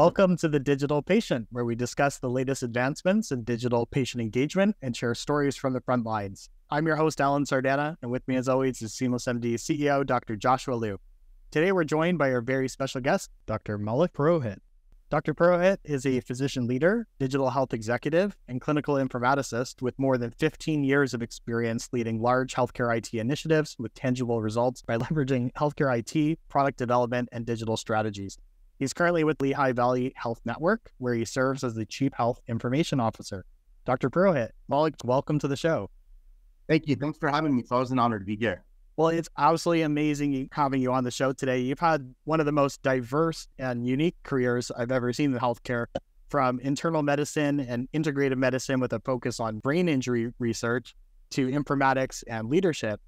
Welcome to the Digital Patient, where we discuss the latest advancements in digital patient engagement and share stories from the front lines. I'm your host, Alan Sardana, and with me, as always, is SeamlessMD CEO Dr. Joshua Liu. Today, we're joined by our very special guest, Dr. Maulik Purohit. Dr. Purohit is a physician leader, digital health executive, and clinical informaticist with more than 15 years of experience leading large healthcare IT initiatives with tangible results by leveraging healthcare IT, product development, and digital strategies. He's currently with Lehigh Valley Health Network, where he serves as the Chief Health Information Officer. Dr. Purohit, Maulik, welcome to the show. Thank you. Thanks for having me. It's always an honor to be here. Well, it's absolutely amazing having you on the show today. You've had one of the most diverse and unique careers I've ever seen in healthcare, from internal medicine and integrative medicine with a focus on brain injury research to informatics and leadership.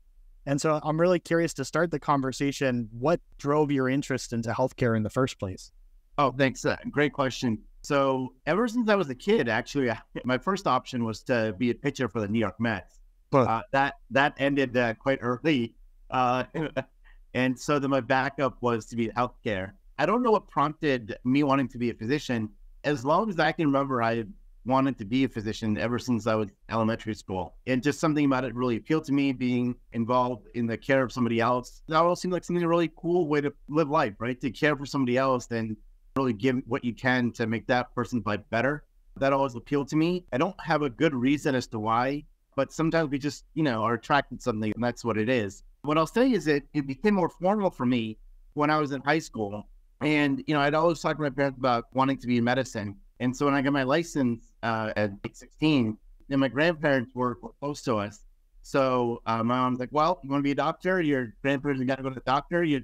And so I'm really curious to start the conversation. What drove your interest into healthcare in the first place? Oh, thanks. Uh, great question. So, ever since I was a kid, actually, my first option was to be a pitcher for the New York Mets. But uh, that that ended uh, quite early, uh, and so then my backup was to be healthcare. I don't know what prompted me wanting to be a physician. As long as I can remember, I wanted to be a physician ever since I was elementary school. And just something about it really appealed to me, being involved in the care of somebody else. That all seemed like something really cool way to live life, right? To care for somebody else and really give what you can to make that person's life better. That always appealed to me. I don't have a good reason as to why, but sometimes we just, you know, are attracted to something and that's what it is. What I'll say is that it became more formal for me when I was in high school. And, you know, I'd always talk to my parents about wanting to be in medicine. And so when I got my license uh, at 16, and my grandparents were, close to us. So uh, my mom's like, well, you want to be a doctor? Your grandparents got to go to the doctor. You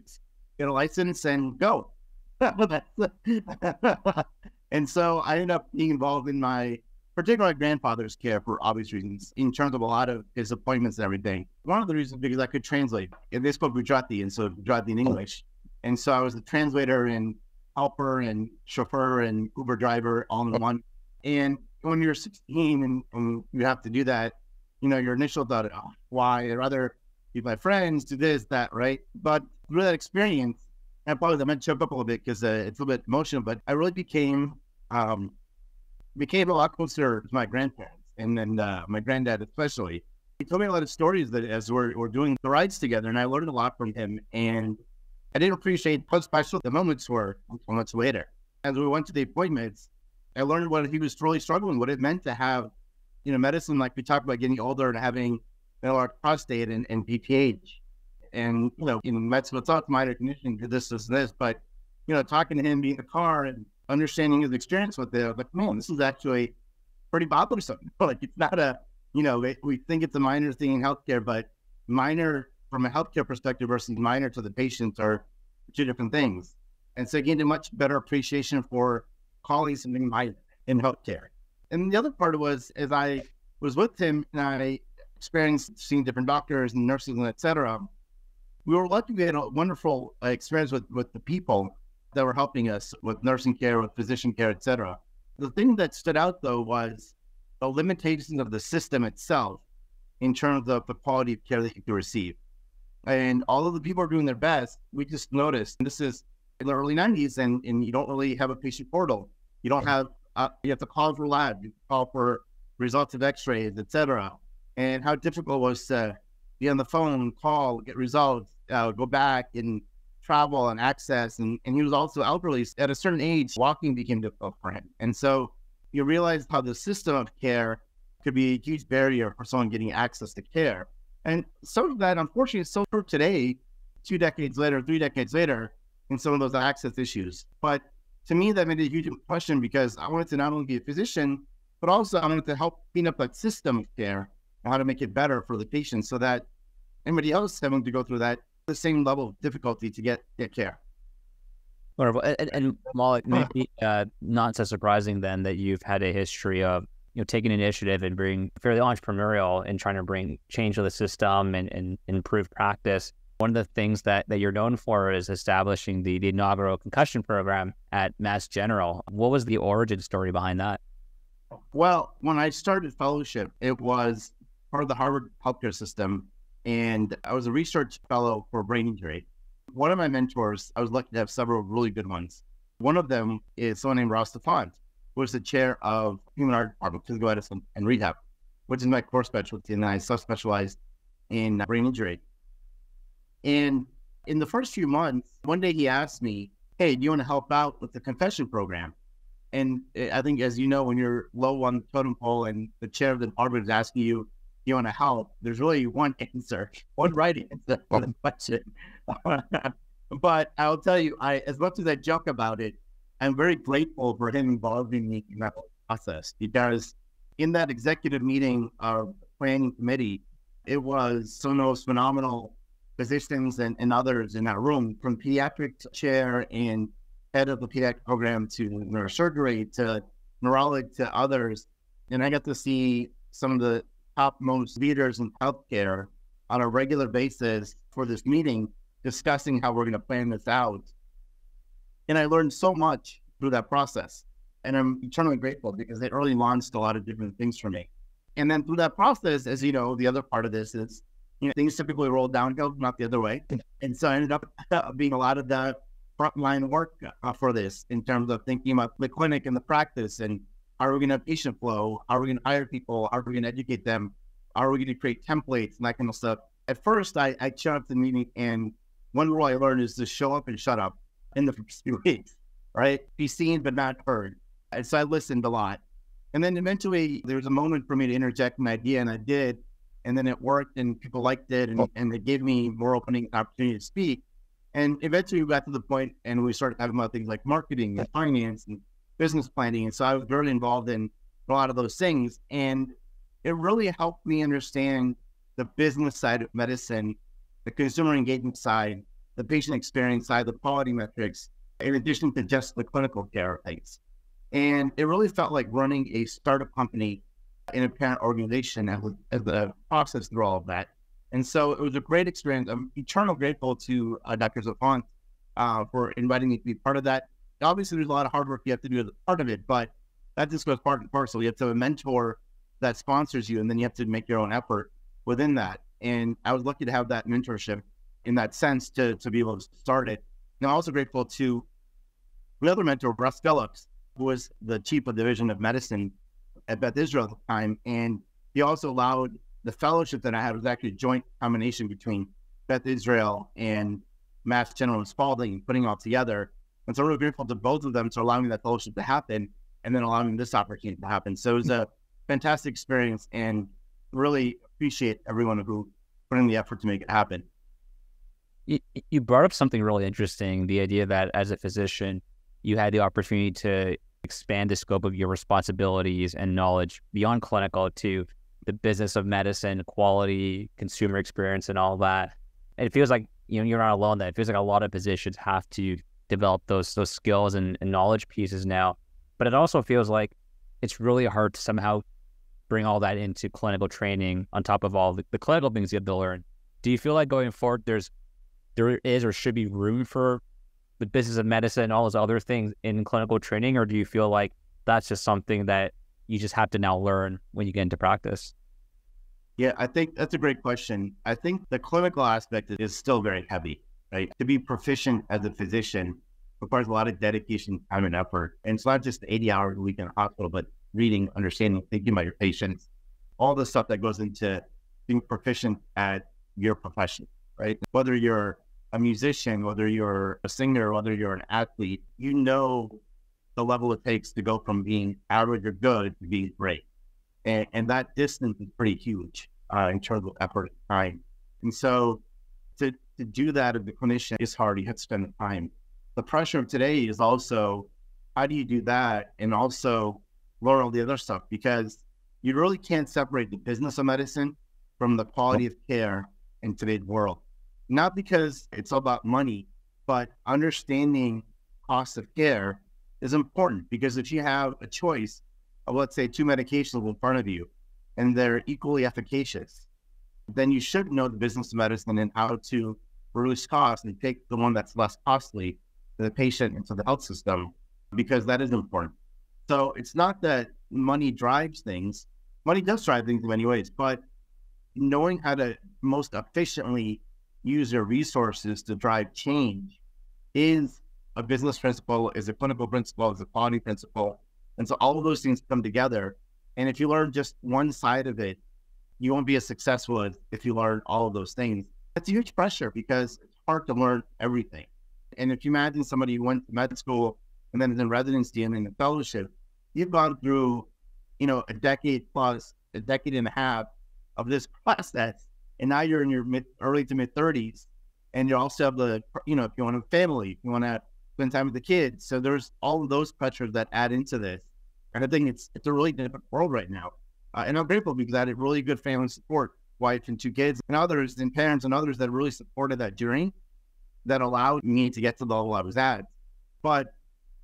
get a license and go. and so I ended up being involved in my, particularly my grandfather's care for obvious reasons, in terms of a lot of his appointments and everything. One of the reasons because I could translate. And they spoke Gujarati, and so Gujarati in English. And so I was the translator and helper and chauffeur and Uber driver all in one. And when you're 16 and, and you have to do that, you know, your initial thought, oh, why? I'd rather be my friends, do this, that, right? But through that experience, and probably I might choke up a little bit because uh, it's a little bit emotional, but I really became um, became a lot closer to my grandparents and then uh, my granddad especially. He told me a lot of stories that as we're, we're doing the rides together, and I learned a lot from him. And I didn't appreciate how special the moments were moments later. As we went to the appointments, I learned what he was really struggling, what it meant to have, you know, medicine like we talked about getting older and having our prostate and, and BPH. And, you know, in medicine, it's not minor conditioning to this, this, this, but, you know, talking to him, being in the car and understanding his experience with it, like, man, this is actually pretty bothersome. like, it's not a, you know, we think it's a minor thing in healthcare, but minor from a healthcare perspective versus minor to the patients are two different things. And so I gained a much better appreciation for colleagues in my in healthcare. And the other part was as I was with him and I experienced seeing different doctors and nurses and et cetera, we were lucky we had a wonderful uh, experience with, with the people that were helping us with nursing care, with physician care, et cetera. The thing that stood out though was the limitations of the system itself in terms of the quality of care that you can receive. And all of the people are doing their best. We just noticed this is in the early 90s, and, and you don't really have a patient portal. You don't have, uh, you have to call for lab, you call for results of x rays, etc. And how difficult it was to be on the phone, call, get results, uh, go back and travel and access. And, and he was also elderly. At a certain age, walking became difficult for him. And so you realize how the system of care could be a huge barrier for someone getting access to care. And some of that, unfortunately, is still true today, two decades later, three decades later, in some of those access issues. But to me, that made a huge question because I wanted to not only be a physician, but also I wanted to help clean up that system of care and how to make it better for the patient so that anybody else having to go through that the same level of difficulty to get, get care. Wonderful. And, and Maulik, maybe uh, not so surprising then that you've had a history of you know, taking initiative and being fairly entrepreneurial and trying to bring change to the system and, and improve practice. One of the things that, that you're known for is establishing the, the inaugural concussion program at Mass General. What was the origin story behind that? Well, when I started fellowship, it was part of the Harvard healthcare system, and I was a research fellow for brain injury. One of my mentors, I was lucky to have several really good ones. One of them is someone named Ross Zafonte, is the chair of Human Art Department, Physical Medicine and Rehab, which is my core specialty. And I subspecialized in brain injury. And in the first few months, one day he asked me, Hey, do you want to help out with the concussion program? And eh, I think, as you know, when you're low on the totem pole and the chair of the department is asking you, Do you want to help, there's really one answer, one right answer for the question. but I'll tell you, I as much as I joke about it, I'm very grateful for him involving me in that process because in that executive meeting of planning committee, it was some of those phenomenal physicians and, and others in that room, from pediatric chair and head of the pediatric program to neurosurgery to neurology to others. And I got to see some of the topmost leaders in healthcare on a regular basis for this meeting, discussing how we're going to plan this out. And I learned so much through that process. And I'm eternally grateful because it really launched a lot of different things for me. And then through that process, as you know, the other part of this is, you know, things typically roll downhill, not the other way. And so I ended up being a lot of the frontline work uh, for this in terms of thinking about the clinic and the practice and are we going to have patient flow? Are we going to hire people? Are we going to educate them? Are we going to create templates and that kind of stuff? At first, I, I showed up to the meeting, and one rule I learned is to show up and shut up in the first few weeks, right? Be seen but not heard. And so I listened a lot. And then eventually, there was a moment for me to interject an idea, and I did. And then it worked, and people liked it, and, and it gave me more opening opportunity to speak. And eventually, we got to the point, and we started talking about things like marketing and finance and business planning. And so I was very involved in a lot of those things. And it really helped me understand the business side of medicine, the consumer engagement side, the patient experience side, the quality metrics, in addition to just the clinical care things. And it really felt like running a startup company in a parent organization as, the process through all of that. And so it was a great experience. I'm eternally grateful to uh, Dr. Zafonte uh, for inviting me to be part of that obviously there's a lot of hard work you have to do as part of it, but that just goes part and parcel. You have to have a mentor that sponsors you, and then you have to make your own effort within that. And I was lucky to have that mentorship in that sense to to be able to start it. And I'm also grateful to another mentor, Russ Phillips, who was the chief of division of medicine at Beth Israel at the time, and he also allowed the fellowship that I had was actually a joint combination between Beth Israel and Mass General and Spaulding, putting all together and so I'm really grateful to both of them to allowing that fellowship to happen and then allowing this opportunity to happen. So it was a fantastic experience and really appreciate everyone who put in the effort to make it happen. You, you brought up something really interesting the idea that as a physician, you had the opportunity to expand the scope of your responsibilities and knowledge beyond clinical to the business of medicine, quality, consumer experience, and all that. And it feels like you know you're not alone. That it feels like a lot of physicians have to develop those those skills and, and knowledge pieces now. But it also feels like it's really hard to somehow bring all that into clinical training on top of all the, the clinical things you have to learn. Do you feel like going forward there's there is or should be room for the business of medicine and all those other things in clinical training, or do you feel like that's just something that you just have to now learn when you get into practice? Yeah, I think that's a great question. I think the clinical aspect is still very heavy right? To be proficient as a physician requires a lot of dedication, time, and effort. And it's not just 80 hours a week in a hospital, but reading, understanding, thinking about your patients, all the stuff that goes into being proficient at your profession, right? Whether you're a musician, whether you're a singer, whether you're an athlete, you know the level it takes to go from being average or good to being great. And, and that distance is pretty huge uh, in terms of effort and time. And so to to do that as a clinician is hard. You have to spend the time. The pressure of today is also how do you do that and also learn all the other stuff because you really can't separate the business of medicine from the quality of care in today's world. Not because it's all about money, but understanding cost of care is important because if you have a choice of let's say two medications in front of you and they're equally efficacious, then you should know the business of medicine and how to reduce costs and take the one that's less costly to the patient and to the health system because that is important. So it's not that money drives things. Money does drive things in many ways, but knowing how to most efficiently use your resources to drive change is a business principle, is a clinical principle, is a quality principle. And so all of those things come together. And if you learn just one side of it, you won't be as successful as if you learn all of those things. That's a huge pressure because it's hard to learn everything. And if you imagine somebody who went to med school and then is in residency and in a fellowship, you've gone through, you know, a decade plus, a decade and a half of this process. And now you're in your mid early to mid thirties. And you also have the, you know, if you want a family, you want to spend time with the kids. So there's all of those pressures that add into this. And I think it's it's a really different world right now. Uh, and I'm grateful because I had really good family support, wife and two kids, and others, and parents and others that really supported that journey that allowed me to get to the level I was at. But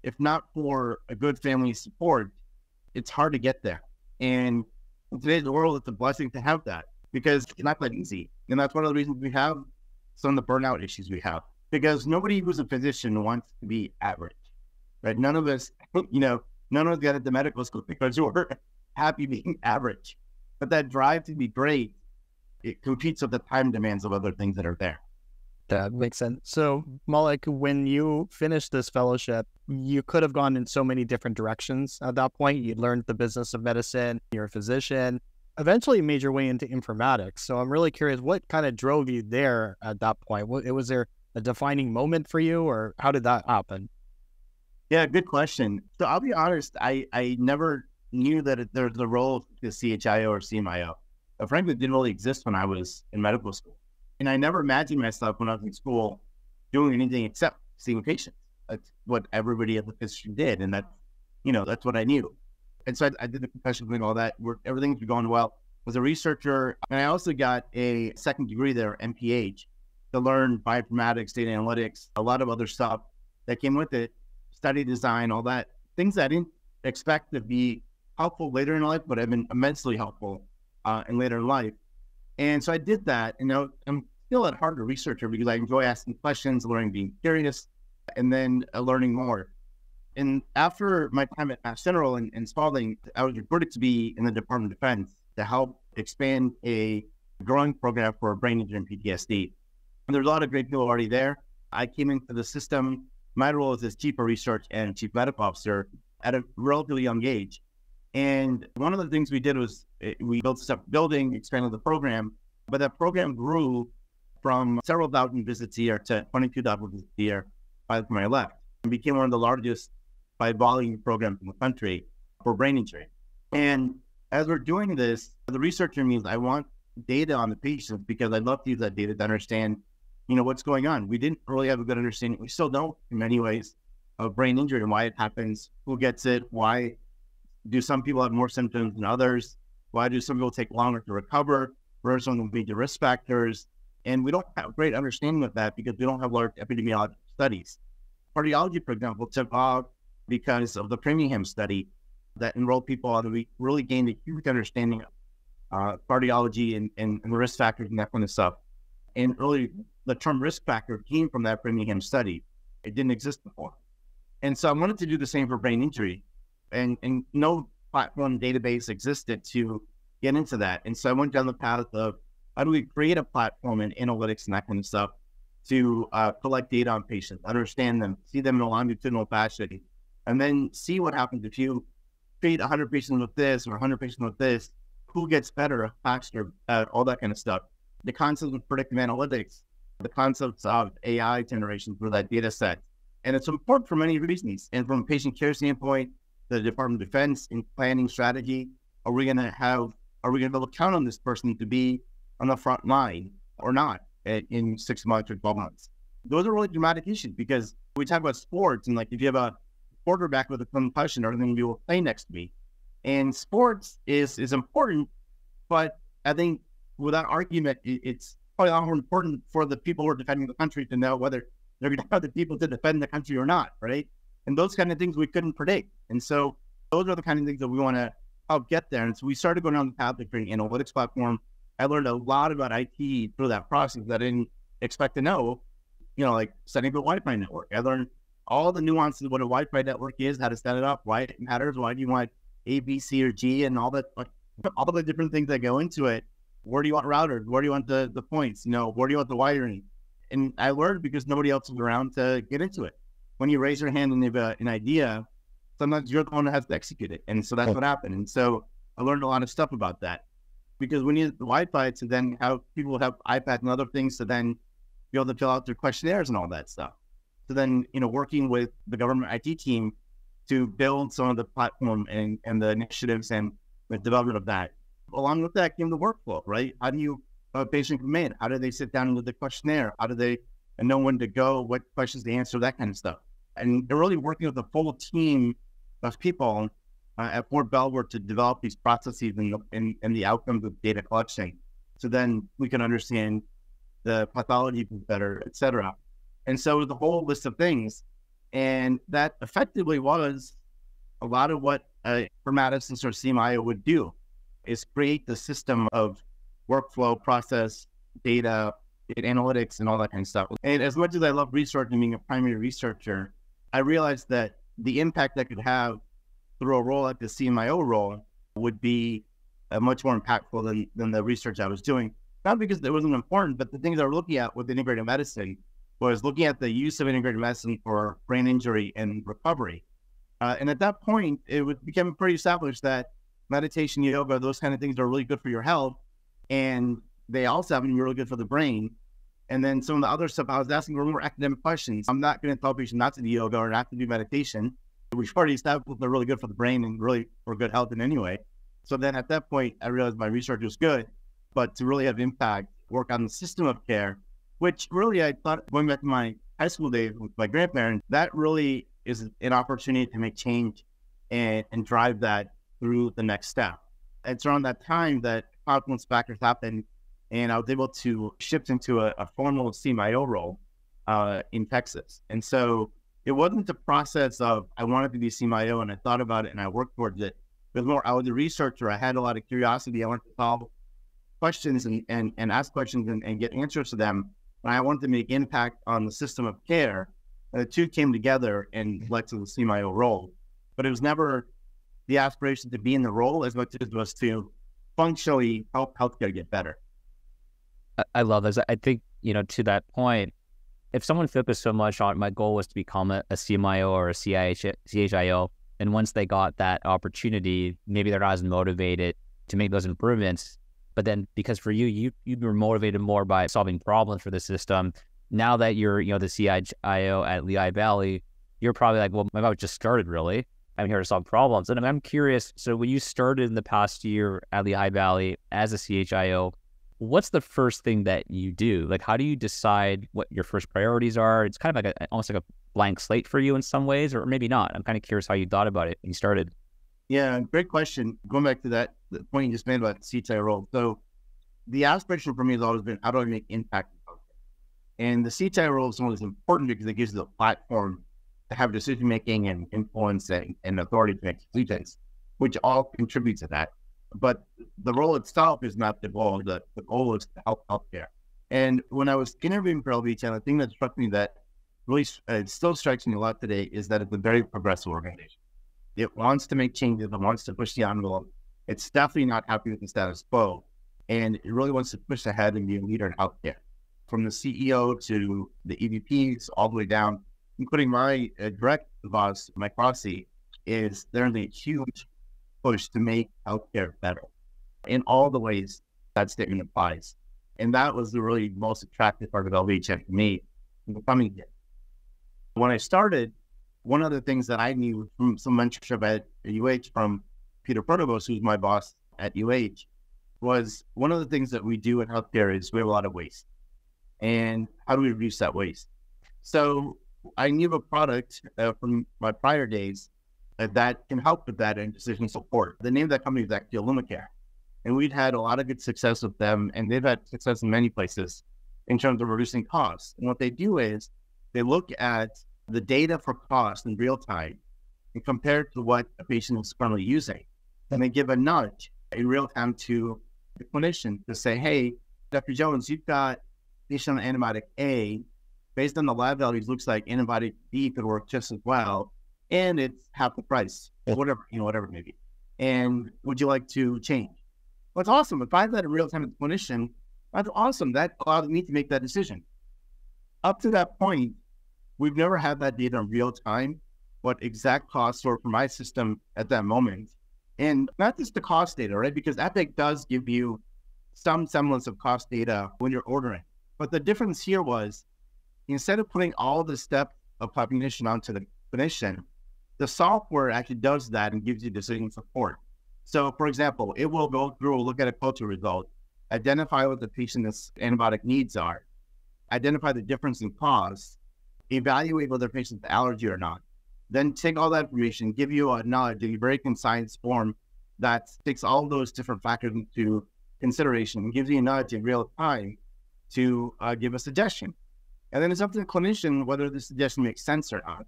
if not for a good family support, it's hard to get there. And in today's world, it's a blessing to have that because it's not that easy. And that's one of the reasons we have some of the burnout issues we have because nobody who's a physician wants to be average, right? None of us, you know, none of us got into medical school because we're happy being average. But that drive to be great, it competes with the time demands of other things that are there. That makes sense. So, Maulik, when you finished this fellowship, you could have gone in so many different directions at that point. You learned the business of medicine, you're a physician, eventually made your way into informatics. So, I'm really curious what kind of drove you there at that point? What, was there a defining moment for you, or how did that happen? Yeah, good question. So, I'll be honest, I, I never knew that there's a role of the CHIO or CMIO. But frankly, didn't really exist when I was in medical school. And I never imagined myself when I was in school doing anything except seeing patients. That's what everybody at the physician did. And that's, you know, that's what I knew. And so I, I did the professional thing, all that. Everything everything's been going well. Was a researcher. And I also got a second degree there, MPH, to learn bioinformatics, data analytics, a lot of other stuff that came with it, study design, all that. Things I didn't expect to be helpful later in life, but have been immensely helpful uh, in later life. And so I did that. And now I'm still at heart a researcher because I enjoy asking questions, learning, being curious, and then uh, learning more. And after my time at Mass General and, and Spaulding, I was recruited to be in the Department of Defense to help expand a growing program for brain injury and PTSD. And there's a lot of great people already there. I came into the system. My role is as chief of research and chief medical officer at a relatively young age. And one of the things we did was eh, we built a building, expanded the program, but that program grew from several thousand visits a year to 22,000 visits a year by I left and became one of the largest by volume programs in the country for brain injury. And as we're doing this, the researcher means I want data on the patients because I'd love to use that data to understand, you know, what's going on. We didn't really have a good understanding. We still don't in many ways of brain injury and why it happens, who gets it, why do some people have more symptoms than others? Why do some people take longer to recover versus some of the major risk factors? And we don't have a great understanding of that because we don't have large epidemiological studies. Cardiology, for example, off because of the Framingham study that enrolled people and we really gained a huge understanding of uh, cardiology and, and, and, risk factors and that kind of stuff. And really, the term risk factor came from that Framingham study. It didn't exist before. And so I wanted to do the same for brain injury and, and no platform database existed to get into that. And so I went down the path of how do we create a platform and analytics and that kind of stuff to uh, collect data on patients, understand them, see them in a longitudinal fashion, and then see what happens if you treat 100 patients with this or 100 patients with this, who gets better, faster, uh, all that kind of stuff. The concepts of predictive analytics, the concepts of AI generation for that data set. And it's important for many reasons. And from a patient care standpoint, the Department of Defense in planning strategy? Are we going to have, are we going to be able to count on this person to be on the front line or not in six months or 12 months? Those are really dramatic issues because we talk about sports and like if you have a quarterback with a concussion, are they will play next week? And sports is is important, but I think without argument, it's probably a lot more important for the people who are defending the country to know whether they're going to have the people to defend the country or not, right? And those kind of things we couldn't predict. And so those are the kind of things that we want to help get there. And so we started going down the path of creating an analytics platform. I learned a lot about IT through that process that I didn't expect to know, you know, like setting up a Wi-Fi network. I learned all the nuances of what a Wi-Fi network is, how to set it up, why it matters, why do you want A, B, C, or G, and all that, like, all the different things that go into it. Where do you want routers? Where do you want the, the points? You know, where do you want the wiring? And I learned because nobody else was around to get into it. when you raise your hand and you have an idea, sometimes you're the one that has to execute it. And so that's what happened. And so I learned a lot of stuff about that because we need the Wi-Fi to then have people have iPads and other things to then be able to fill out their questionnaires and all that stuff. So then, you know, working with the government IT team to build some of the platform and, and the initiatives and the development of that. Along with that came the workflow, right? How do you a patient come in? How do they sit down with the questionnaire? How do they know when to go? What questions to answer? That kind of stuff. And they're really working with a full team of people uh, at Fort Belvoir to develop these processes and, and, and the outcomes of data collection. So then we can understand the pathology better, et cetera. And so the whole list of things. And that effectively was a lot of what a informaticist or CMIO would do is create the system of workflow, process, data, data analytics, and all that kind of stuff. And as much as I love research and being a primary researcher, I realized that the impact that could have through a role like the CMIO role would be uh, much more impactful than, than the research I was doing. Not because it wasn't important, but the things I was looking at with integrated medicine was looking at the use of integrated medicine for brain injury and recovery. Uh, and at that point, it would become pretty established that meditation, yoga, those kind of things are really good for your health. And they also have been really good for the brain. And then some of the other stuff, I was asking more academic questions. I'm not going to tell patients not to do yoga or not to do meditation. We've already established they're really good for the brain and really for good health in any way. So then at that point, I realized my research was good, but to really have impact, work on the system of care, which really I thought going back to my high school days with my grandparents, that really is an opportunity to make change and, and drive that through the next step. It's around that time that confluence factors happened, and I was able to shift into a, a formal CMIO role uh, in Texas. And so it wasn't the process of I wanted to be CMIO and I thought about it and I worked towards it. It was more I was a researcher. I had a lot of curiosity. I wanted to solve questions and, and, and ask questions and, and get answers to them. And I wanted to make impact on the system of care. And the two came together and mm. led to the CMIO role. But it was never the aspiration to be in the role as much as it was to functionally help healthcare get better. I love this. I think, you know, to that point, if someone focused so much on my goal was to become a, a CMIO or a CIH, CHIO, and once they got that opportunity, maybe they're not as motivated to make those improvements. But then because for you, you you were motivated more by solving problems for the system. Now that you're, you know, the CIO at Lehigh Valley, you're probably like, well, my mouth just started really. I'm here to solve problems. And I'm curious. So when you started in the past year at Lehigh Valley as a CHIO, what's the first thing that you do? Like, how do you decide what your first priorities are? It's kind of like a, almost like a blank slate for you in some ways, or maybe not. I'm kind of curious how you thought about it when you started. Yeah, great question. Going back to that the point you just made about CHIO role. So the aspiration for me has always been how do I make impact and the CHIO role is always important because it gives you the platform to have decision making and influence and, and authority to make decisions, which all contribute to that. But the role itself is not the goal. The, the goal is to help healthcare. And when I was interviewing for LVHN, the thing that struck me that really uh, still strikes me a lot today is that it's a very progressive organization. It wants to make changes, it wants to push the envelope. It's definitely not happy with the status quo. And it really wants to push ahead and be a leader in healthcare. From the CEO to the EVPs, all the way down including my uh, direct boss, Mike Rossi, is there's a huge push to make healthcare better in all the ways that statement applies. And that was the really most attractive part of LVHN for me becoming here. When I started, one of the things that I knew from some mentorship at UH from Peter Pronovost, who's my boss at UH, was one of the things that we do in healthcare is we have a lot of waste. And how do we reduce that waste? So I knew a product uh, from my prior days uh, that can help with that and decision support. The name of that company is actually Illumicare. And we'd had a lot of good success with them, and they've had success in many places in terms of reducing costs. And what they do is they look at the data for cost in real time and compare it to what a patient is currently using. And they give a nudge in real time to the clinician to say, hey, Dr. Jones, you've got patient on antibiotic A based on the lab values, looks like antibiotic B could work just as well, and it's half the price, whatever you know, whatever it may be. And would you like to change? Well, it's awesome. If I that in real time a clinician, that's awesome. That allowed me to make that decision. Up to that point, we've never had that data in real time, what exact costs were for my system at that moment. And not just the cost data, right? Because Epic does give you some semblance of cost data when you're ordering. But the difference here was instead of putting all the step of cognition onto the clinician, the software actually does that and gives you decision support. So, for example, it will go through, look at a culture result, identify what the patient's antibiotic needs are, identify the difference in cost, evaluate whether the patient's allergy or not, then take all that information, give you a knowledge, a very concise form that takes all those different factors into consideration and gives you a nudge in real time to uh, give a suggestion. And then it's up to the clinician whether the suggestion makes sense or not.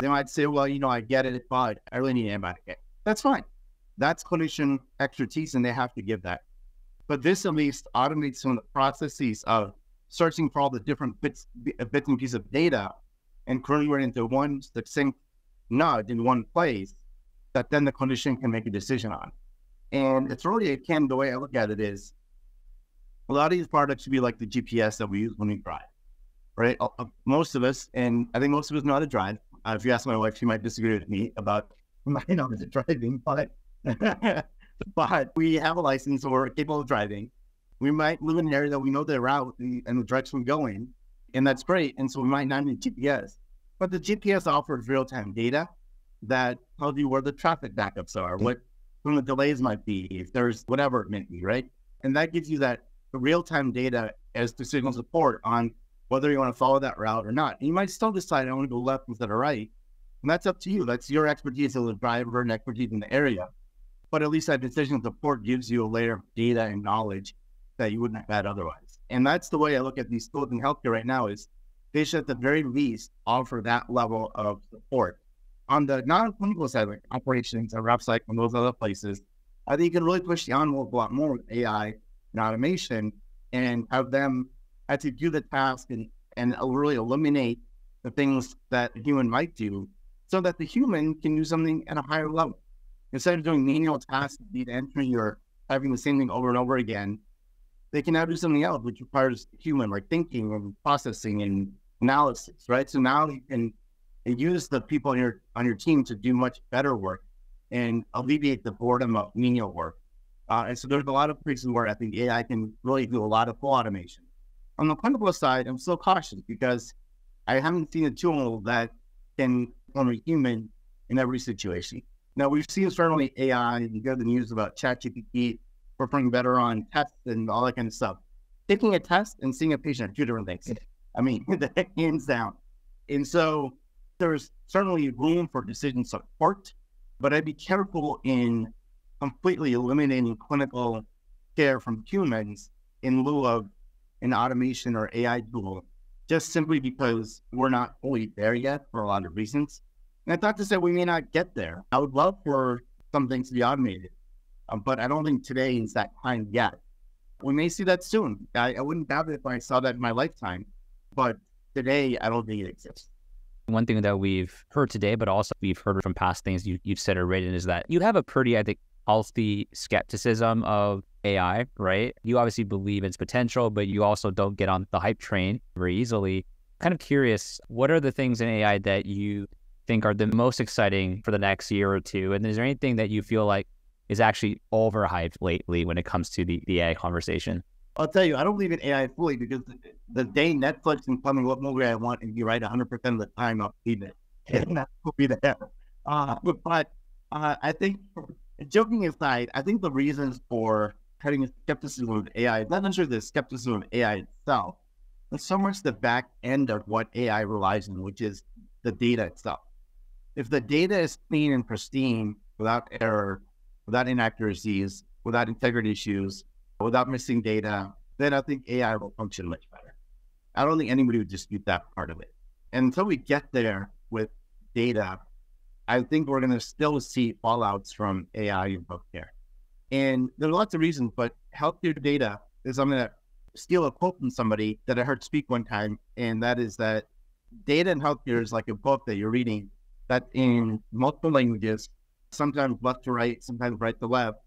They might say, well, you know, I get it, but I really need an antibiotic. That's fine. That's clinician expertise, and they have to give that. But this at least automates some of the processes of searching for all the different bits, bits and pieces of data and turning it into one succinct nudge in one place that then the clinician can make a decision on. And it's really akin, the way I look at it is a lot of these products should be like the GPS that we use when we drive, right? Uh, uh, most of us, and I think most of us know how to drive. Uh, if you ask my wife, she might disagree with me about my knowledge of driving, but but we have a license or capable of driving. We might live in an area that we know the route and, the direction we're going, and that's great. And so we might not need GPS, but the GPS offers real time data that tells you where the traffic backups are, what some of the delays might be, if there's whatever it may be, right? And that gives you that real time data as decision support on whether you want to follow that route or not. And you might still decide I want to go left instead of right. And that's up to you. That's your expertise as a driver and expertise in the area. But at least that decision support gives you a layer of data and knowledge that you wouldn't have had otherwise. And that's the way I look at these tools in healthcare right now is they should at the very least offer that level of support on the non-clinical side, like operations and rev cycle and those other places, I think you can really push the envelope a lot more with AI and automation and have them actually do the task and, and really eliminate the things that a human might do so that the human can do something at a higher level. Instead of doing manual tasks, data entry or having the same thing over and over again, they can now do something else, which requires human like thinking and processing and analysis, right? So now you can use the people on your on your team to do much better work and alleviate the boredom of menial work. Uh, and so there's a lot of places where I think AI can really do a lot of full automation. On the clinical side, I'm still cautious because I haven't seen a tool that can form a human in every situation. Now we've seen certainly AI, you got the news about ChatGPT performing better on tests and all that kind of stuff. Taking a test and seeing a patient are two different things. I mean, hands down. And so there's certainly room for decision support, but I'd be careful in completely eliminating clinical care from humans in lieu of an automation or AI tool, just simply because we're not fully there yet for a lot of reasons. And that's not to say we may not get there. I would love for some things to be automated, um, but I don't think today is that time yet. We may see that soon. I, I wouldn't doubt it if I saw that in my lifetime, but today I don't think it exists. One thing that we've heard today, but also we've heard from past things you, have said or written, is that you have a pretty, I think, healthy skepticism of AI, right? You obviously believe its potential, but you also don't get on the hype train very easily. Kind of curious, what are the things in AI that you think are the most exciting for the next year or two? And is there anything that you feel like is actually overhyped lately when it comes to the, the AI conversation? I'll tell you, I don't believe in AI fully because the, the day Netflix can tell me what movie I want and be right 100% of the time, I'll see it. And that will be there. Uh, but uh, I think, joking aside, I think the reasons for having a skepticism of AI not necessarily the skepticism of AI itself, but so much the back end of what AI relies on, which is the data itself. If the data is clean and pristine, without error, without inaccuracies, without integrity issues, without missing data, then I think AI will function much better. I don't think anybody would dispute that part of it. And until we get there with data, I think we're going to still see fallouts from AI in healthcare. And there are lots of reasons, but healthcare data is I'm going to steal a quote from somebody that I heard speak one time, and that is that data in healthcare is like a book that you're reading that in multiple languages, sometimes left to right, sometimes right to left,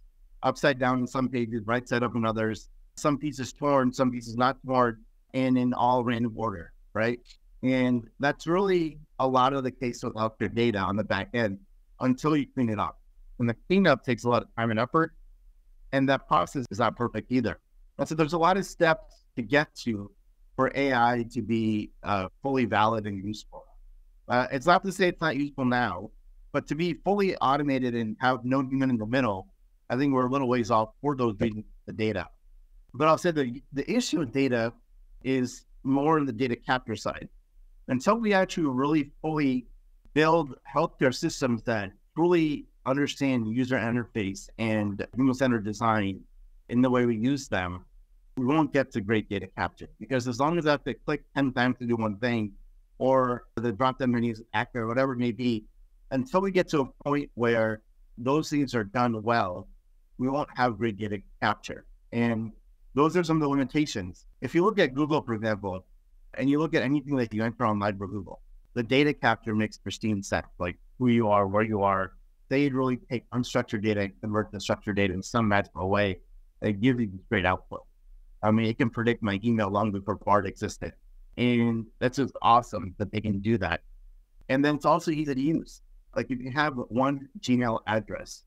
upside down in some pages, right side up in others, some pieces torn, some pieces not torn, and in all random order, right? And that's really a lot of the case with healthcare data on the back end until you clean it up. And the cleanup takes a lot of time and effort. And that process is not perfect either. And so there's a lot of steps to get to for AI to be uh, fully valid and useful. Uh, it's not to say it's not useful now, but to be fully automated and have no human in the middle, I think we're a little ways off for those being the data. But I'll say the the issue with data is more in the data capture side. Until we actually really fully build healthcare systems that truly understand user interface and human centered design in the way we use them, we won't get to great data capture. Because as long as I have to click 10 times to do one thing, or the drop down menu is accurate, whatever it may be, until we get to a point where those things are done well, we won't have great data capture. And those are some of the limitations. If you look at Google, for example, and you look at anything that you enter online for Google, the data capture makes pristine sense, like who you are, where you are. They really take unstructured data and convert the structured data in some magical way and give you great output. I mean, it can predict my email long before Bard existed. And that's just awesome that they can do that. And then it's also easy to use. Like if you have one Gmail address,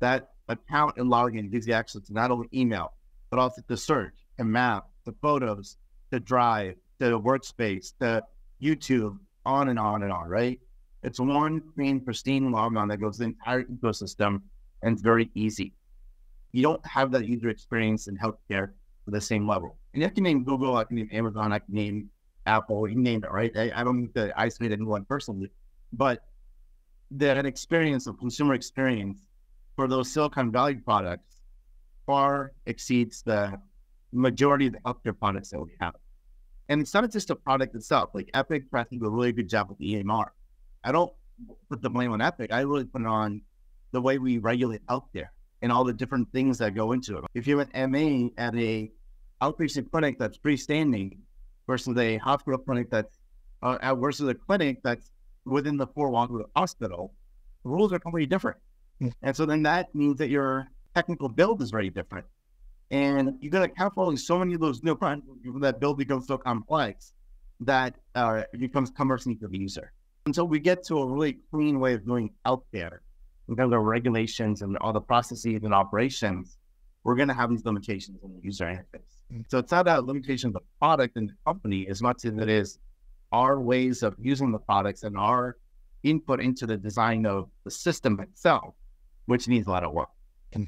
that account and login gives you access to not only email, but also to search and map, the photos, the drive, the workspace, the YouTube, on and on and on, right? It's one clean, pristine logon that goes the entire ecosystem and it's very easy. You don't have that user experience in healthcare to the same level. And I can name Google, I can name Amazon, I can name Apple, you name it, right? I, I don't need to isolate anyone personally, but that experience of consumer experience for those Silicon Valley products far exceeds the majority of the healthcare products that we have. And it's not just a product itself. Like Epic, I think, did a really good job with the EMR. I don't put the blame on Epic. I really put it on the way we regulate healthcare and all the different things that go into it. If you have an MA at a outpatient clinic that's freestanding versus a hospital clinic that's uh, versus a clinic that's within the four walls of the hospital, the rules are completely different. Mm. And so then that means that your technical build is very different. And you're going to account for so many of those new that build becomes so complex that uh, it becomes cumbersome for the user. Until we get to a really clean way of doing healthcare, in terms of regulations and all the processes and operations, we're going to have these limitations in the user interface. Mm. So it's not a limitation of the product and the company as much as it is our ways of using the products and our input into the design of the system itself, which needs a lot of work. Mm-hmm.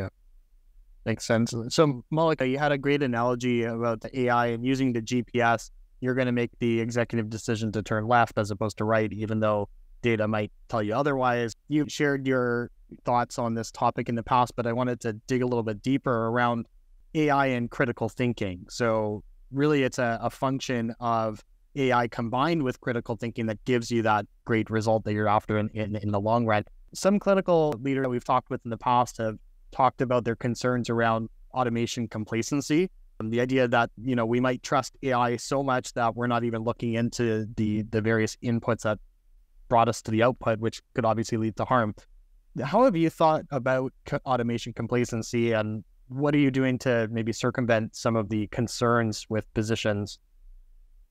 Yeah. Makes sense. So, Malika, you had a great analogy about the AI and using the GPS. You're going to make the executive decision to turn left as opposed to right, even though data might tell you otherwise. You shared your thoughts on this topic in the past, but I wanted to dig a little bit deeper around AI and critical thinking. So, really, it's a, a function of AI combined with critical thinking that gives you that great result that you're after in, in, in the long run. Some clinical leaders that we've talked with in the past have talked about their concerns around automation complacency. And the idea that, you know, we might trust AI so much that we're not even looking into the the various inputs that brought us to the output, which could obviously lead to harm. How have you thought about automation complacency and what are you doing to maybe circumvent some of the concerns with positions?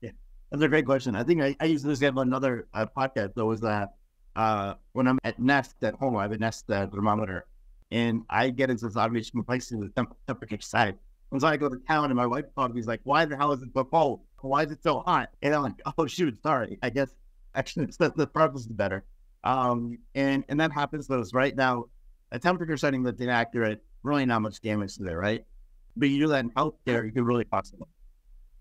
Yeah, that's a great question. I think I, I used this example another uh, podcast. That was that uh, when I'm at Nest at home, I have a Nest uh, thermometer, and I get into this automation complacency with temp- temperature side. And so I go to town, and my wife called me. He's like, "Why the hell is it so cold? Why is it so hot?" And I'm like, "Oh shoot, sorry. I guess actually the, the purpose is better." Um, and and that happens. Those right now, a temperature setting that's inaccurate, really not much damage to there, right? But you do that out there, you can really cost them,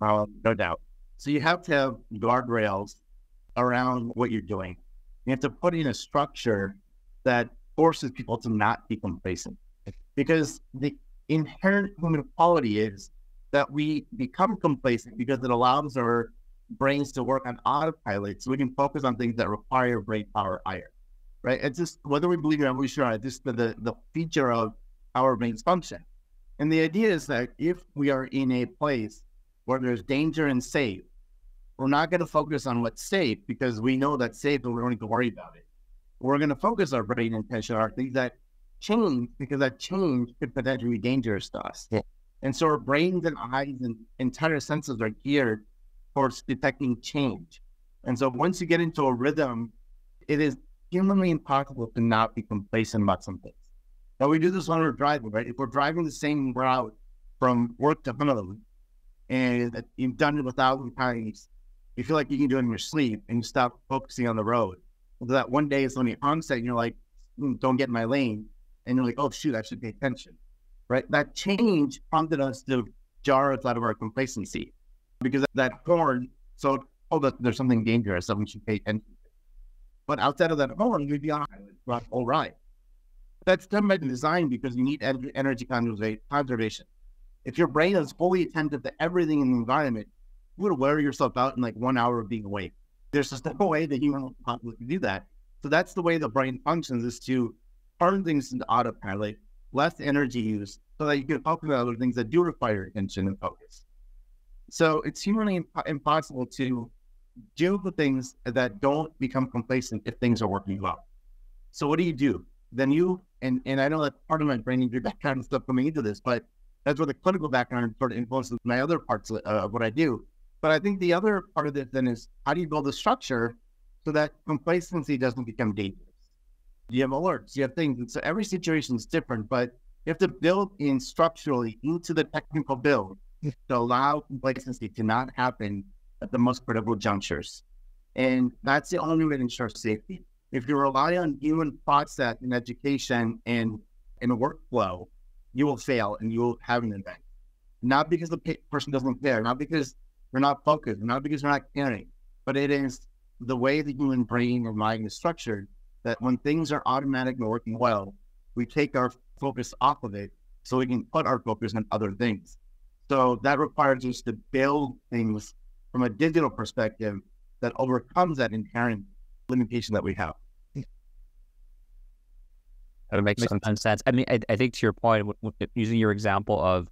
um, no doubt. So you have to have guardrails around what you're doing. You have to put in a structure that forces people to not be complacent. Because the inherent human quality is that we become complacent because it allows our brains to work on autopilot so we can focus on things that require brain power higher. Right? It's just whether we believe it or not, just the, the feature of our brains function. And the idea is that if we are in a place where there's danger and safe, we're not going to focus on what's safe because we know that's safe and we don't need to worry about it we're going to focus our brain attention on things that change because that change could potentially be dangerous to us. Yeah. And so our brains and eyes and entire senses are geared towards detecting change. And so once you get into a rhythm, it is humanly impossible to not be complacent about something. Now we do this when we're driving, right? If we're driving the same route from work to home, and you've done it a thousand times, you feel like you can do it in your sleep, and you stop focusing on the road. So that one day it's on the onset, and you're like, mm, "Don't get in my lane," and you're like, "Oh shoot, I should pay attention." Right? That change prompted us to jar us out of our complacency because that horn. So, oh, that there's something dangerous, so we should pay attention. But outside of that horn, we'd be on all right. That's done by design because you need energy conservation. If your brain is fully attentive to everything in the environment, you would wear yourself out in like one hour of being awake. There's just no way that human can do that. So that's the way the brain functions is to turn things into autopilot, less energy use, so that you can focus on other things that do require attention and focus. So it's humanly imp- impossible to do the things that don't become complacent if things are working well. So what do you do? Then you and and I know that part of my brain injury background and stuff coming into this, but that's where the clinical background sort of influences my other parts of, uh, what I do. But I think the other part of this then is how do you build a structure so that complacency doesn't become dangerous? You have alerts, you have things, and so every situation is different, but you have to build in structurally into the technical build to allow complacency to not happen at the most critical junctures. And that's the only way to ensure safety. If you rely on human process in education and in a workflow, you will fail and you will have an event. Not because the person doesn't care, not because they're not focused, not because they're not caring, but it is the way the human brain or mind is structured that when things are automatic and working well, we take our focus off of it so we can put our focus on other things. So that requires us to build things from a digital perspective that overcomes that inherent limitation that we have. That makes, makes some sense. I mean, I, I, think to your point, using your example of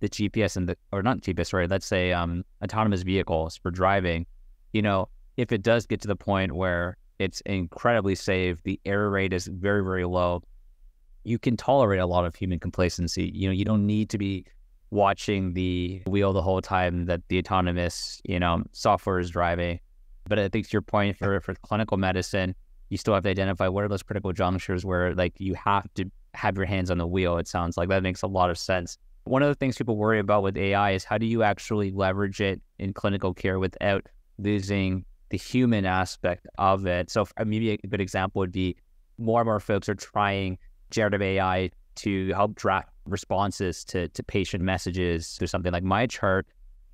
the GPS and the, or not GPS, sorry, let's say um, autonomous vehicles for driving, you know, if it does get to the point where it's incredibly safe, the error rate is very, very low, you can tolerate a lot of human complacency. You know, you don't need to be watching the wheel the whole time that the autonomous, you know, software is driving. But I think to your point for, for clinical medicine, you still have to identify what are those critical junctures where like you have to have your hands on the wheel. It sounds like that makes a lot of sense. One of the things people worry about with AI is how do you actually leverage it in clinical care without losing the human aspect of it. So uh, maybe a good example would be more and more folks are trying generative AI to help draft responses to, to patient messages through something like MyChart.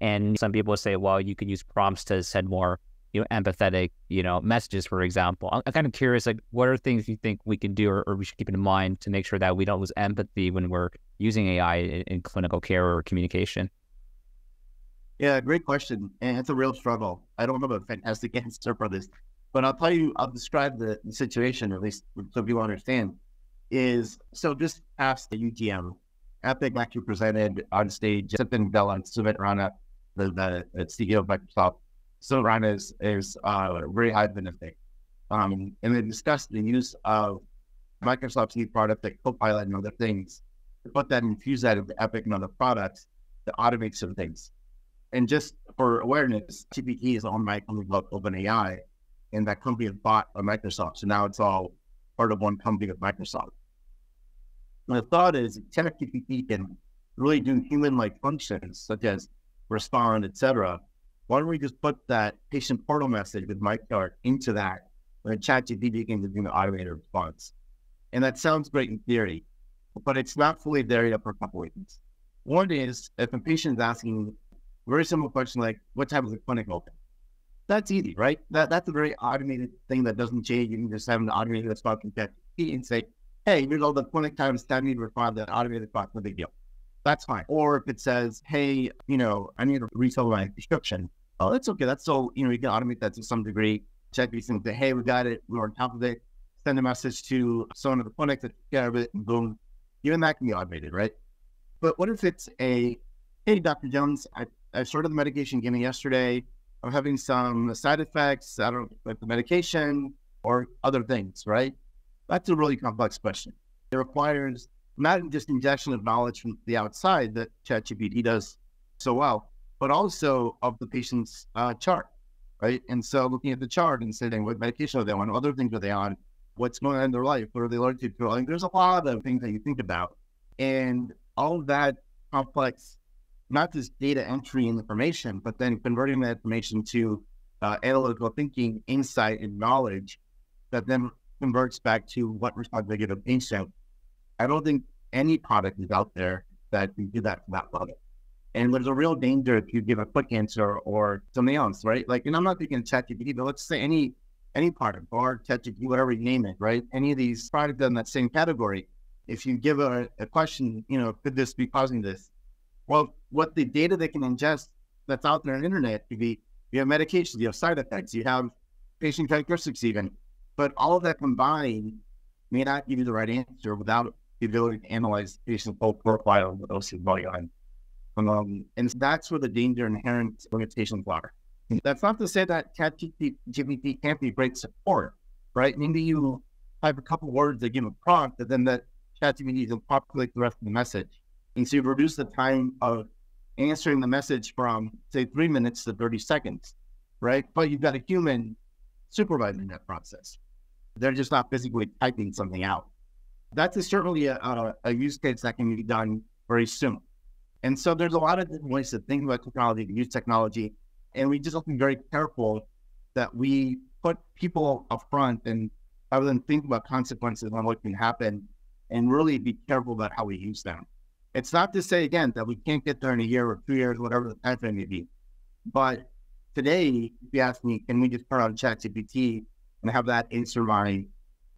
And some people say, well, you could use prompts to send more you know, empathetic, you know, messages, for example. I'm, I'm kind of curious, like, what are things you think we can do or, or, we should keep in mind to make sure that we don't lose empathy when we're using AI in, in clinical care or communication? Yeah, great question. And it's a real struggle. I don't have a fantastic answer for this, but I'll tell you, I'll describe the, the situation, at least so people understand. Is so just ask the UGM. Epic actually presented on stage, Satya Nadella and Sumit Rana, the, the CEO of Microsoft, Ryan is is uh, very high benefit. Um, and they discussed the use of Microsoft's new product like Copilot and other things to put that infuse that into Epic and other products to automate some things. And just for awareness, GPT is by a company called OpenAI, and that company is bought by Microsoft. So now it's all part of one company with Microsoft. And the thought is ChatGPT can really do human-like functions such as respond, etc., why don't we just put that patient portal message with MyChart into that when ChatGPT can do the automated response? And that sounds great in theory, but it's not fully there yet for a couple reasons. One is if a patient is asking a very simple question like, what time is the clinic open? That's easy, right? That that's a very automated thing that doesn't change. You can just have an automated response and say, hey, here's all the clinic times that need to respond that automated response, no big deal that's fine. Or if it says, hey, you know, I need to refill my prescription. Oh, that's okay. That's so, you know, you can automate that to some degree. Check these things, say, hey, we got it. We're on top of it. Send a message to someone at the clinic get out of it, and boom. Even that can be automated, right? But what if it's a, hey, Dr. Jones, I, I started the medication given yesterday. I'm having some side effects. I don't like the medication or other things, right? That's a really complex question. It requires not just injection of knowledge from the outside that ChatGPT does so well, but also of the patient's uh, chart, right? And so looking at the chart and saying what medication are they on, other things are they on, what's going on in their life, what are they learning to do? Mean, there's a lot of things that you think about. And all of that complex, not just data entry and information, but then converting that information to uh, analytical thinking, insight, and knowledge that then converts back to what give a patient. I don't think any product is out there that can do that to that level. And there's a real danger if you give a quick answer or something else, right? Like, and I'm not thinking ChatGPT, but let's say any any product or ChatGPT, whatever you name it, right? Any of these products in that same category. If you give a, a question, you know, could this be causing this? Well, what the data they can ingest that's out there on the internet could be you have medications, you have side effects, you have patient characteristics even. But all of that combined may not give you the right answer without the ability to analyze the patient's whole profile with is on. Um, and that's where the danger inherent limitations are. That's not to say that ChatGPT can't be great support, right? Maybe you type a couple words that give a prompt, and then that ChatGPT will populate the rest of the message. And so you reduce the time of answering the message from, say, three minutes to 30 seconds, right? But you've got a human supervising that process. They're just not physically typing something out. That's certainly a, a, a use case that can be done very soon. And so there's a lot of different ways to think about technology, to use technology. And we just have to be very careful that we put people up front and rather than think about consequences on what can happen and really be careful about how we use them. It's not to say again that we can't get there in a year or two years, whatever the time frame may be. But today, if you ask me, can we just turn on ChatGPT and have that answer my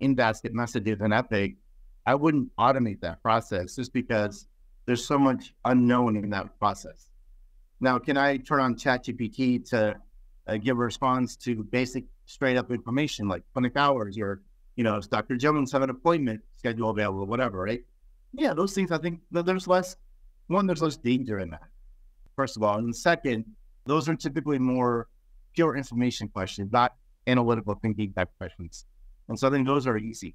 in-basket messages in Epic? I wouldn't automate that process just because there's so much unknown in that process. Now, can I turn on ChatGPT to uh, give a response to basic straight up information like clinic hours or, you know, does Dr. Jones have an appointment schedule available, whatever, right? Yeah, those things, I think there's less, one, there's less danger in that, first of all. And second, those are typically more pure information questions, not analytical thinking type questions. And so I think those are easy.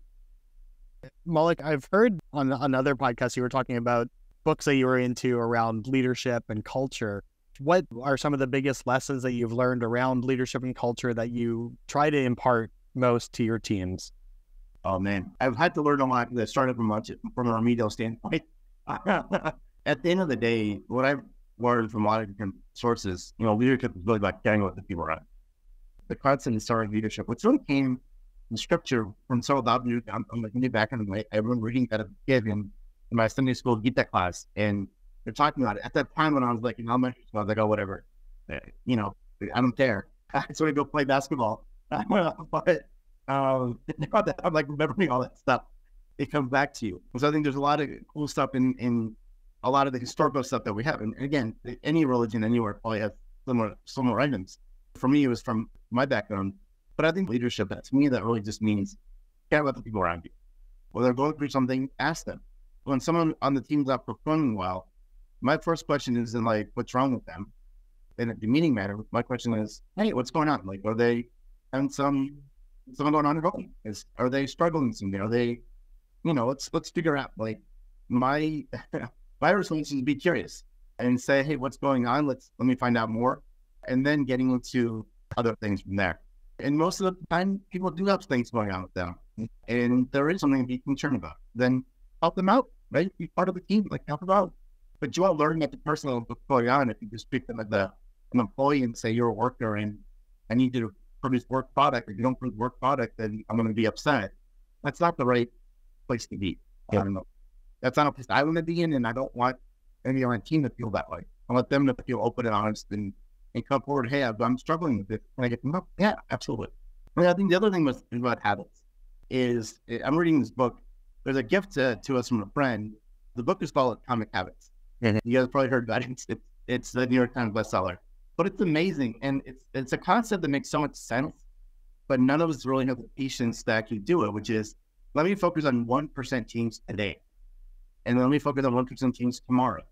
Maulik, I've heard on another podcast you were talking about books that you were into around leadership and culture. What are some of the biggest lessons that you've learned around leadership and culture that you try to impart most to your teams? Oh man, I've had to learn a lot that started from a, from a remedial standpoint. At the end of the day, what I've learned from a lot of different sources, you know, leadership is really about caring what the people around. The concept of starting leadership, which really came in scripture from Cyril Dobson. I'm, I'm like, back in the way, I remember reading that as a kid in my Sunday school Gita class, and they're talking about it. At that time, when I was like in elementary school, I was like, oh, whatever, eh, you know, I don't care. I just want to go play basketball. but um, I'm like remembering all that stuff. It comes back to you. So I think there's a lot of cool stuff in in a lot of the historical stuff that we have. And again, any religion anywhere probably has similar similar items. For me, it was from my background. But I think leadership, that to me, that really just means care about the people around you. When they're going through something, ask them when someone on the team's not performing well, my first question isn't like, what's wrong with them? In a demeaning manner, my question is, hey, what's going on? Like, are they having some something going on at home? Is are they struggling something? Are they, you know, let's let's figure out. Like, my my response is be curious and say, hey, what's going on? Let's let me find out more, and then getting into other things from there. And most of the time, people do have things going on with them, and there is something to be concerned about. Then help them out, right? Be part of the team, like help them out. But you are learning at the personal what's going on. If you just speak them as a, an employee and say you're a worker and I need you to produce work product, if you don't produce work product, then I'm going to be upset. That's not the right place to be. Yeah. I don't know. That's not a place I want to be in, and I don't want any of my team to feel that way. I want them to feel open and honest and, and come forward. Hey, I'm struggling with this. Can I get them up? Yeah, absolutely. I, think the other thing was about habits is I'm reading this book there's a gift to, to us from a friend. The book is called Atomic Habits. Mm-hmm. You guys probably heard about it. It's, it's the New York Times bestseller, but it's amazing. And it's, it's a concept that makes so much sense, but none of us really have the patience to actually do it, which is let me focus on 1% change today. And let me focus on 1% teams tomorrow.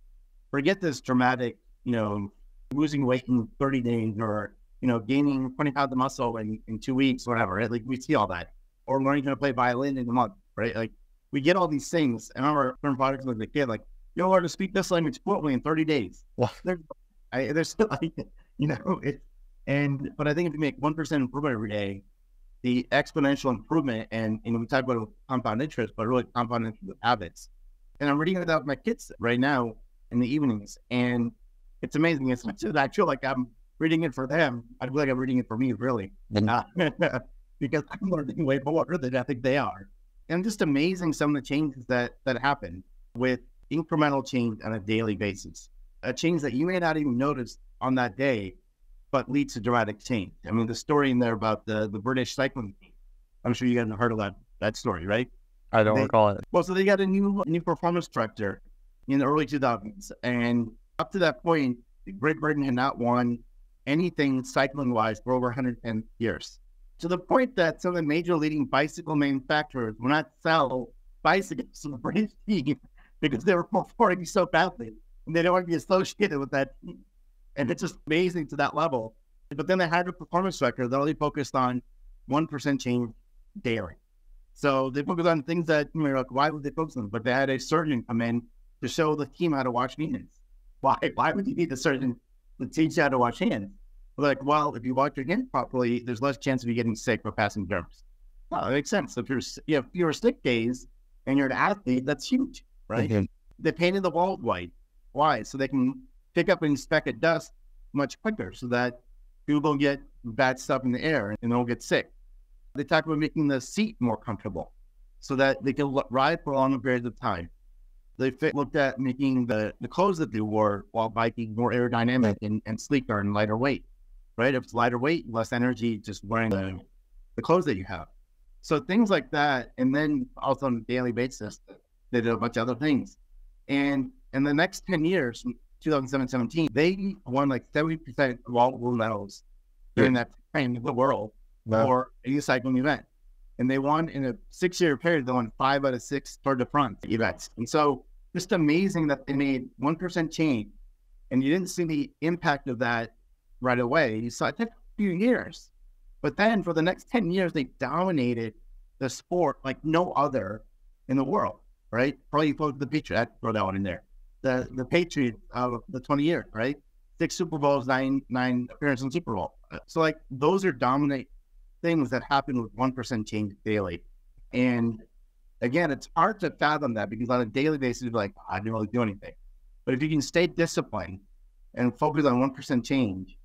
Forget this dramatic, you know, losing weight in 30 days or, you know, gaining 20 pounds of muscle in, in two weeks, whatever. Right? Like we see all that. Or learning how to play violin in a month, right? Like we get all these things. And our current products like the kid, like, you'll learn to speak this language fluently in 30 days. Well, there's, I, there's like, you know, it, and but I think if you make one percent improvement every day, the exponential improvement, and and we talk about compound interest, but really compound interest with habits. And I'm reading it with my kids right now in the evenings, and it's amazing. It's I feel like I'm reading it for them. I feel like I'm reading it for me, really, uh, because I'm learning way more than I think they are. And just amazing some of the changes that that happen with incremental change on a daily basis. A change that you may not even notice on that day, but leads to dramatic change. I mean, the story in there about the, the British cycling team. I'm sure you guys have heard of that that story, right? I don't They- recall it. Well, so they got a new new performance director in the early 2000s, and up to that point, Great Britain had not won anything cycling wise for over 110 years. To the point that some of the major leading bicycle manufacturers will not sell bicycles to the British team because they were performing so badly, and they don't want to be associated with that. And it's just amazing to that level. But then they had a performance director that only focused on one percent change daily. So they focused on things that you know, like, why would they focus on? But they had a surgeon come in to show the team how to wash hands. Why? Why would you need a surgeon to teach you how to wash hands? Like, well, if you wash your hands properly, there's less chance of you getting sick or passing germs. Well, that makes sense. If you're you have fewer sick days and you're an athlete, that's huge, right? Mhm. They painted the walls white. Why? So they can pick up and speck at dust much quicker, so that people don't get bad stuff in the air and don't get sick. They talk about making the seat more comfortable so that they can ride for longer periods of time. They fit, looked at making the, the clothes that they wore while biking more aerodynamic and, and sleeker and lighter weight, right? If it's lighter weight, less energy just wearing the, the clothes that you have. So things like that. And then also on a daily basis, they did a bunch of other things. And in the next 10 years, 2017, 17, they won like 70% of all world medals during that time in the world Wow. for a cycling event. And they won in a six year period, they won five out of six Tour de France events. And so just amazing that they made 1% change. And you didn't see the impact of that right away. You saw it took a few years. But then for the next 10 years, they dominated the sport like no other in the world, right? Probably folks the Patriot, I'd throw that one in there. The the Patriot of the 20 years, right? Six Super Bowls, nine nine appearances in Super Bowl. So like those are dominate things that happen with one percent change daily. And again, it's hard to fathom that because on a daily basis, you're like, I didn't really do anything. But if you can stay disciplined and focus on one percent change,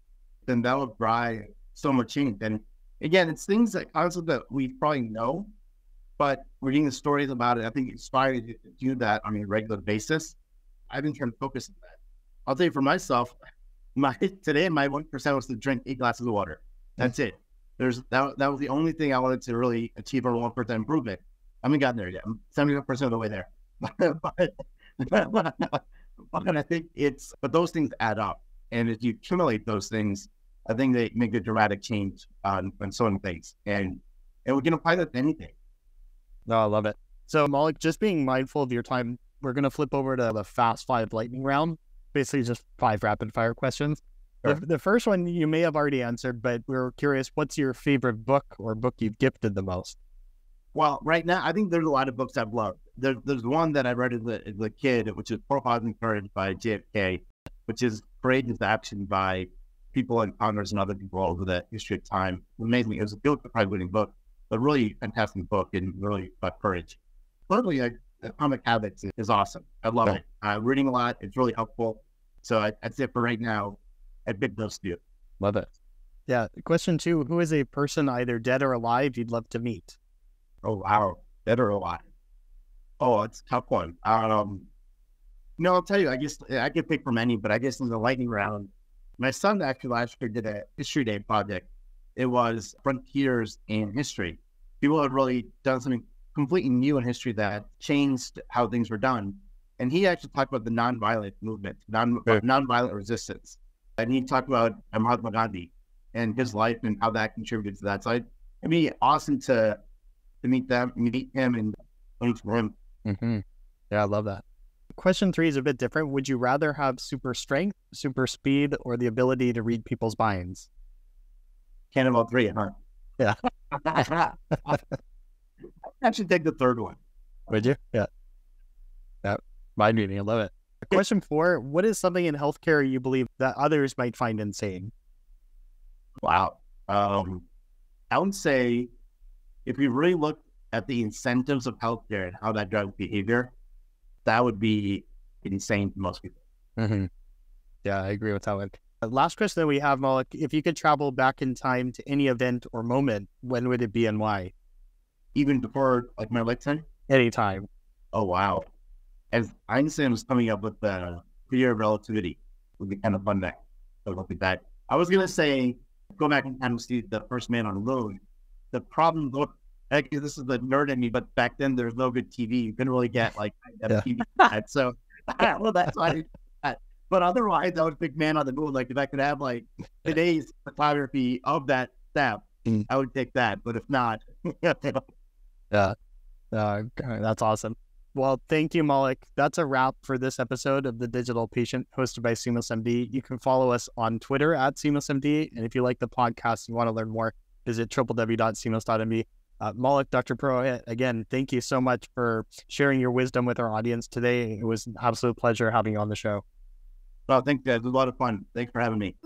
then that will drive so much change. And again, it's things that concepts that we probably know, but reading the stories about it, I think inspired you to do that on a regular basis. I've been trying to focus on that. I'll tell you for myself, my today my one percent was to drink eight glasses of water. Mm. That's it. There's that, that was the only thing I wanted to really achieve a one percent improvement. I haven't gotten there yet. I'm seventy five percent of the way there. but, but I think it's but those things add up. And if you accumulate those things, I think they make a dramatic change on, on many things. And and we can apply that to anything. No, I love it. So, Maulik, just being mindful of your time, we're going to flip over to the fast five lightning round. Basically, just five rapid fire questions. The, the first one you may have already answered, but we are curious what's your favorite book or book you've gifted the most? Well, right now, I think there's a lot of books I've loved. There, there's one that I read as a, as a kid, which is Profiles in Courage by JFK, which is courageous action by people in Congress and other people all over the history of time. Amazing. It was a Pulitzer Prize winning book, but really fantastic book and really about courage. Thirdly, I, Atomic Habits is, is awesome. I love Yeah. it. Uh, reading a lot. It's really helpful. So I, that's it for right now. I'd pick those two. Love it. Yeah. Question two Who is a person either dead or alive you'd love to meet? Oh wow, better a lot. Oh, it's a tough one. Um, no, I'll tell you. I guess I could pick from any, but I guess in the lightning round, my son actually last year did a history day project. It was frontiers in history. People had really done something completely new in history that changed how things were done. And he actually talked about the nonviolent movement, non Yeah. nonviolent resistance, and he talked about Mahatma Gandhi and his life and how that contributed to that. So it'd be awesome to to meet them, meet him, and learn from him. Mm-hmm. Yeah, I love that. Question three is a bit different. Would you rather have super strength, super speed, or the ability to read people's minds? Can't have all three, huh? Yeah. I should take the third one. Would you? Yeah. That mind reading. I love it. Question four What is something in healthcare you believe that others might find insane? Wow. Um, I would say if we really look at the incentives of healthcare and how that drives behavior, that would be insane to most people. Mm-hmm. Yeah, I agree with that one. Uh, last question that we have, Maulik, if you could travel back in time to any event or moment, when would it be and why? Even before like my lifetime? Anytime. Oh, wow. As Einstein was coming up with the theory of relativity, would be kind of fun to look at that. I was going to say, go back in time and see the first man on the moon. The problem, look, this is the nerd in me, but back then there's no good TV. You couldn't really get like yeah. TV. so, well, that's why. But otherwise, I would pick Man on the Moon. Like if I could have like today's photography of that step, mm. I would take that. But if not, yeah, uh, that's awesome. Well, thank you, Maulik. That's a wrap for this episode of the Digital Patient hosted by SeamlessMD. You can follow us on Twitter at SeamlessMD. And if you like the podcast and you want to learn more, visit www.seamless.md. Uh, Maulik, Dr. Pro, again, thank you so much for sharing your wisdom with our audience today. It was an absolute pleasure having you on the show. Well, thank you. It was a lot of fun. Thanks for having me.